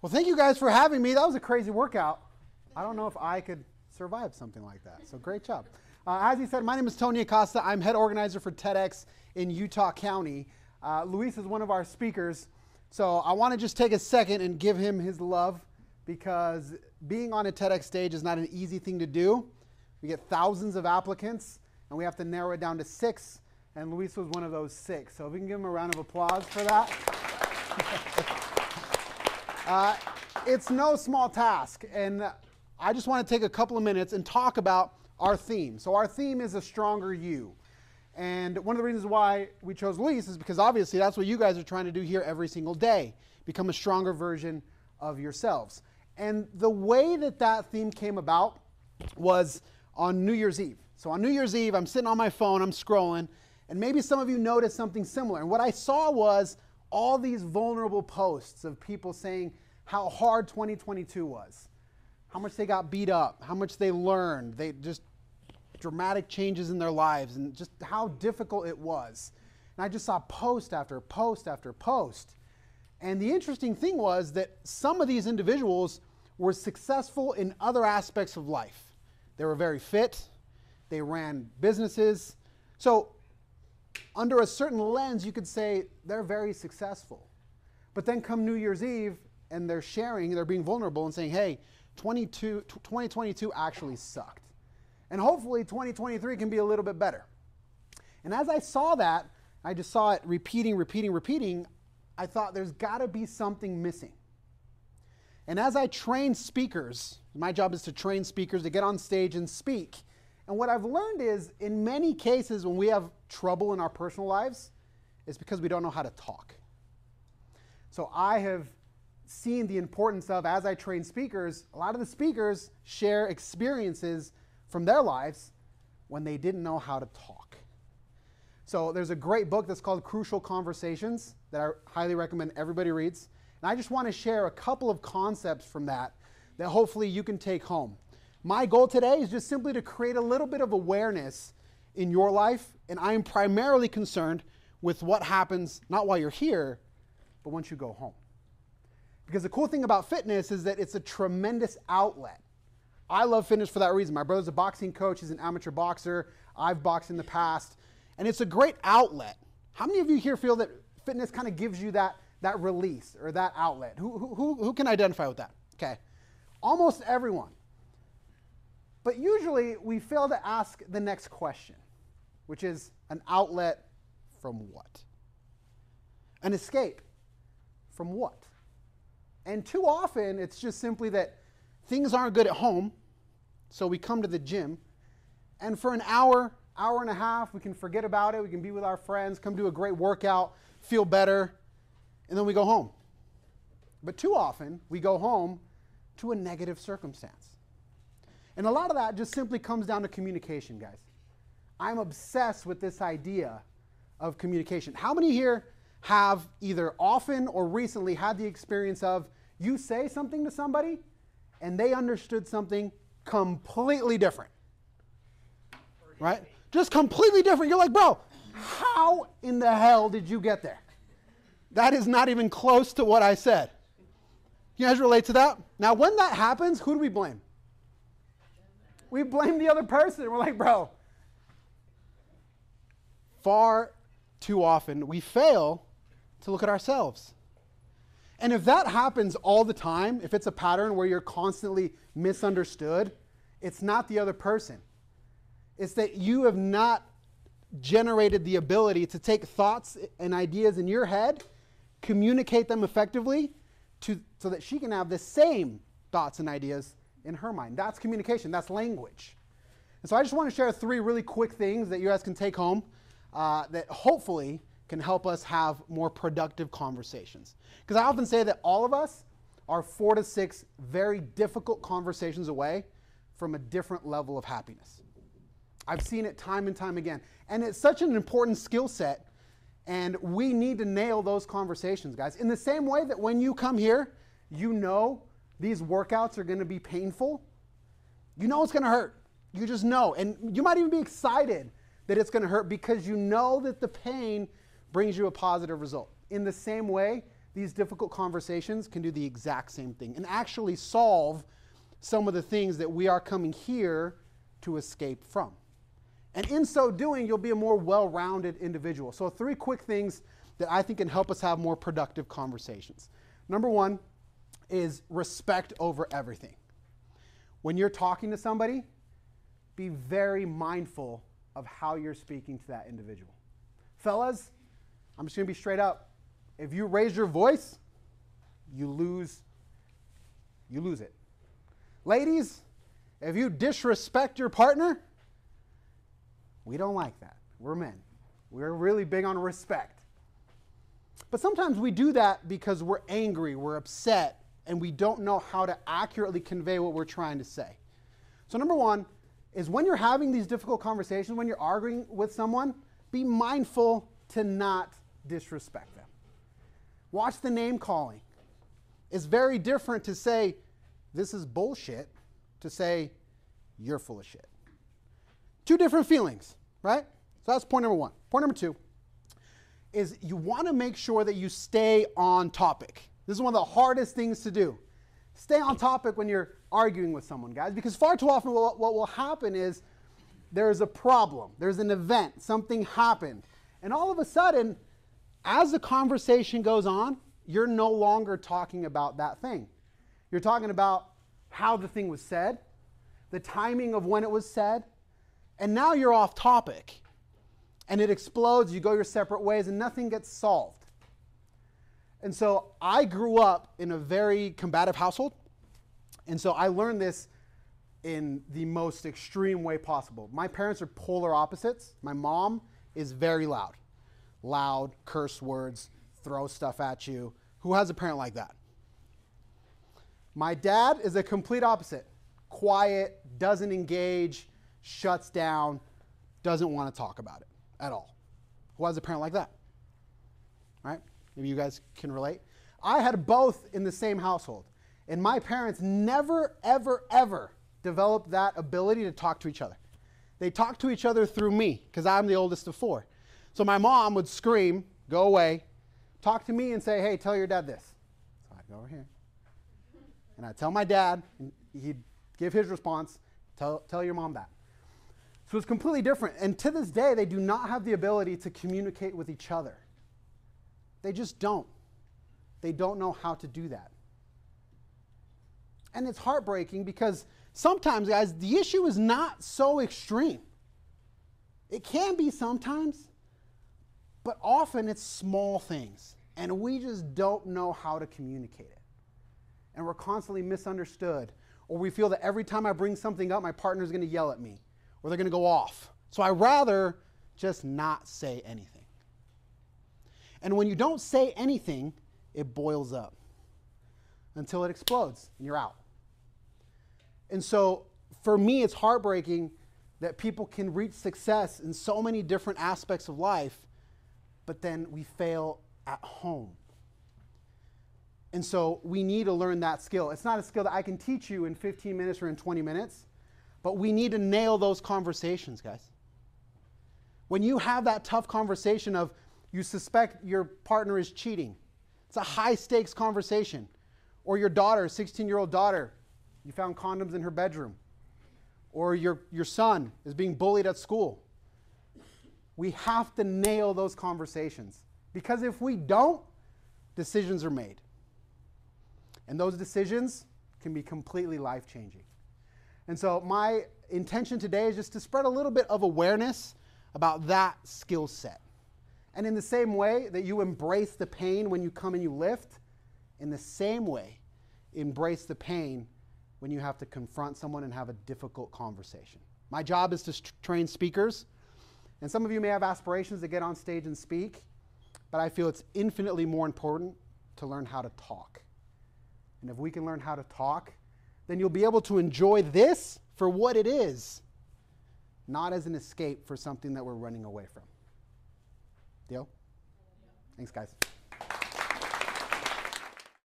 Well, thank you guys for having me. That was a crazy workout. I don't know if I could survive something like that. So great job. Uh, as he said, my name is Tony Acosta. I'm head organizer for TEDx in Utah County. Uh, Luis is one of our speakers. So I want to just take a second and give him his love because being on a TEDx stage is not an easy thing to do. We get thousands of applicants and we have to narrow it down to six. And Luis was one of those six. So if we can give him a round of applause for that. uh, it's no small task. And I just want to take a couple of minutes and talk about our theme. So, our theme is a stronger you. And one of the reasons why we chose Luis is because obviously that's what you guys are trying to do here every single day become a stronger version of yourselves. And the way that that theme came about was on New Year's Eve. So, on New Year's Eve, I'm sitting on my phone, I'm scrolling, and maybe some of you noticed something similar. And what I saw was all these vulnerable posts of people saying how hard 2022 was how much they got beat up, how much they learned, they just dramatic changes in their lives, and just how difficult it was. And I just saw post after post after post. And the interesting thing was that some of these individuals were successful in other aspects of life. They were very fit, they ran businesses. So, under a certain lens, you could say they're very successful. But then come New Year's Eve, and they're sharing, they're being vulnerable and saying, hey, 2022 actually sucked. And hopefully 2023 can be a little bit better. And as I saw that, I just saw it repeating, repeating, repeating. I thought there's got to be something missing. And as I train speakers, my job is to train speakers to get on stage and speak. And what I've learned is in many cases when we have trouble in our personal lives, it's because we don't know how to talk. So I have seen the importance of, as I train speakers, a lot of the speakers share experiences from their lives when they didn't know how to talk. So there's a great book that's called Crucial Conversations that I highly recommend everybody reads. And I just want to share a couple of concepts from that that hopefully you can take home. My goal today is just simply to create a little bit of awareness in your life, and I am primarily concerned with what happens not while you're here, but once you go home. Because the cool thing about fitness is that it's a tremendous outlet. I love fitness for that reason. My brother's a boxing coach, he's an amateur boxer. I've boxed in the past, and it's a great outlet. How many of you here feel that fitness kind of gives you that, that release or that outlet? Who, who, who can identify with that? Okay. Almost everyone. But usually we fail to ask the next question, which is an outlet from what? An escape from what? And too often, it's just simply that things aren't good at home, so we come to the gym, and for an hour, hour and a half, we can forget about it. We can be with our friends, come do a great workout, feel better, and then we go home. But too often, we go home to a negative circumstance. And a lot of that just simply comes down to communication, guys. I'm obsessed with this idea of communication. How many here have either often or recently had the experience of you say something to somebody and they understood something completely different. Right? Just completely different. You're like, bro, how in the hell did you get there? That is not even close to what I said. You guys relate to that? Now, when that happens, who do we blame? We blame the other person. We're like, bro, far too often we fail to look at ourselves. And if that happens all the time, if it's a pattern where you're constantly misunderstood, it's not the other person. It's that you have not generated the ability to take thoughts and ideas in your head, communicate them effectively, to, so that she can have the same thoughts and ideas in her mind. That's communication, that's language. And so I just want to share three really quick things that you guys can take home uh, that hopefully can help us have more productive conversations. Because I often say that all of us are four to six very difficult conversations away from a different level of happiness. I've seen it time and time again. And it's such an important skill set, and we need to nail those conversations, guys. In the same way that when you come here, you know these workouts are going to be painful, you know it's going to hurt. You just know. And you might even be excited that it's going to hurt because you know that the pain brings you a positive result. In the same way, these difficult conversations can do the exact same thing and actually solve some of the things that we are coming here to escape from. And in so doing, you'll be a more well rounded individual. So, three quick things that I think can help us have more productive conversations. Number one is respect over everything. When you're talking to somebody, be very mindful of how you're speaking to that individual. Fellas, I'm just to be straight up. If you raise your voice, you lose you lose it. Ladies, if you disrespect your partner, we don't like that. We're men. We're really big on respect. But sometimes we do that because we're angry, we're upset, and we don't know how to accurately convey what we're trying to say. So, number one is when you're having these difficult conversations, when you're arguing with someone, be mindful to not disrespect them. Watch the name calling. It's very different to say, this is bullshit, to say, you're full of shit. Two different feelings, right? So that's point number one. Point number two is you want to make sure that you stay on topic. This is one of the hardest things to do. Stay on topic when you're arguing with someone, guys, because far too often what, what will happen is there's a problem, there's an event, something happened, and all of a sudden, as the conversation goes on, you're no longer talking about that thing. You're talking about how the thing was said, the timing of when it was said, and now you're off topic. And it explodes, you go your separate ways, and nothing gets solved. And so I grew up in a very combative household. And so I learned this in the most extreme way possible. My parents are polar opposites. My mom is very loud, loud, curse words, throw stuff at you. Who has a parent like that? My dad is a complete opposite quiet, doesn't engage, shuts down, doesn't want to talk about it at all. Who has a parent like that? Right? Maybe you guys can relate. I had both in the same household. And my parents never, ever, ever developed that ability to talk to each other. They talked to each other through me because I'm the oldest of four. So my mom would scream, go away, talk to me and say, hey, tell your dad this. So I'd go over here. And I'd tell my dad, and he'd give his response, tell, tell your mom that. So it's completely different. And to this day, they do not have the ability to communicate with each other. They just don't. They don't know how to do that. And it's heartbreaking because sometimes, guys, the issue is not so extreme. It can be sometimes, but often it's small things. And we just don't know how to communicate it. And we're constantly misunderstood. Or we feel that every time I bring something up, my partner's going to yell at me or they're going to go off. So I rather just not say anything. And when you don't say anything, it boils up until it explodes and you're out. And so for me, it's heartbreaking that people can reach success in so many different aspects of life, but then we fail at home. And so we need to learn that skill. It's not a skill that I can teach you in 15 minutes or in 20 minutes, but we need to nail those conversations, guys. When you have that tough conversation of, you suspect your partner is cheating. It's a high stakes conversation. Or your daughter, 16 year old daughter, you found condoms in her bedroom. Or your, your son is being bullied at school. We have to nail those conversations. Because if we don't, decisions are made. And those decisions can be completely life changing. And so, my intention today is just to spread a little bit of awareness about that skill set. And in the same way that you embrace the pain when you come and you lift, in the same way, embrace the pain when you have to confront someone and have a difficult conversation. My job is to st- train speakers, and some of you may have aspirations to get on stage and speak, but I feel it's infinitely more important to learn how to talk. And if we can learn how to talk, then you'll be able to enjoy this for what it is, not as an escape for something that we're running away from. Deal? Thanks, guys.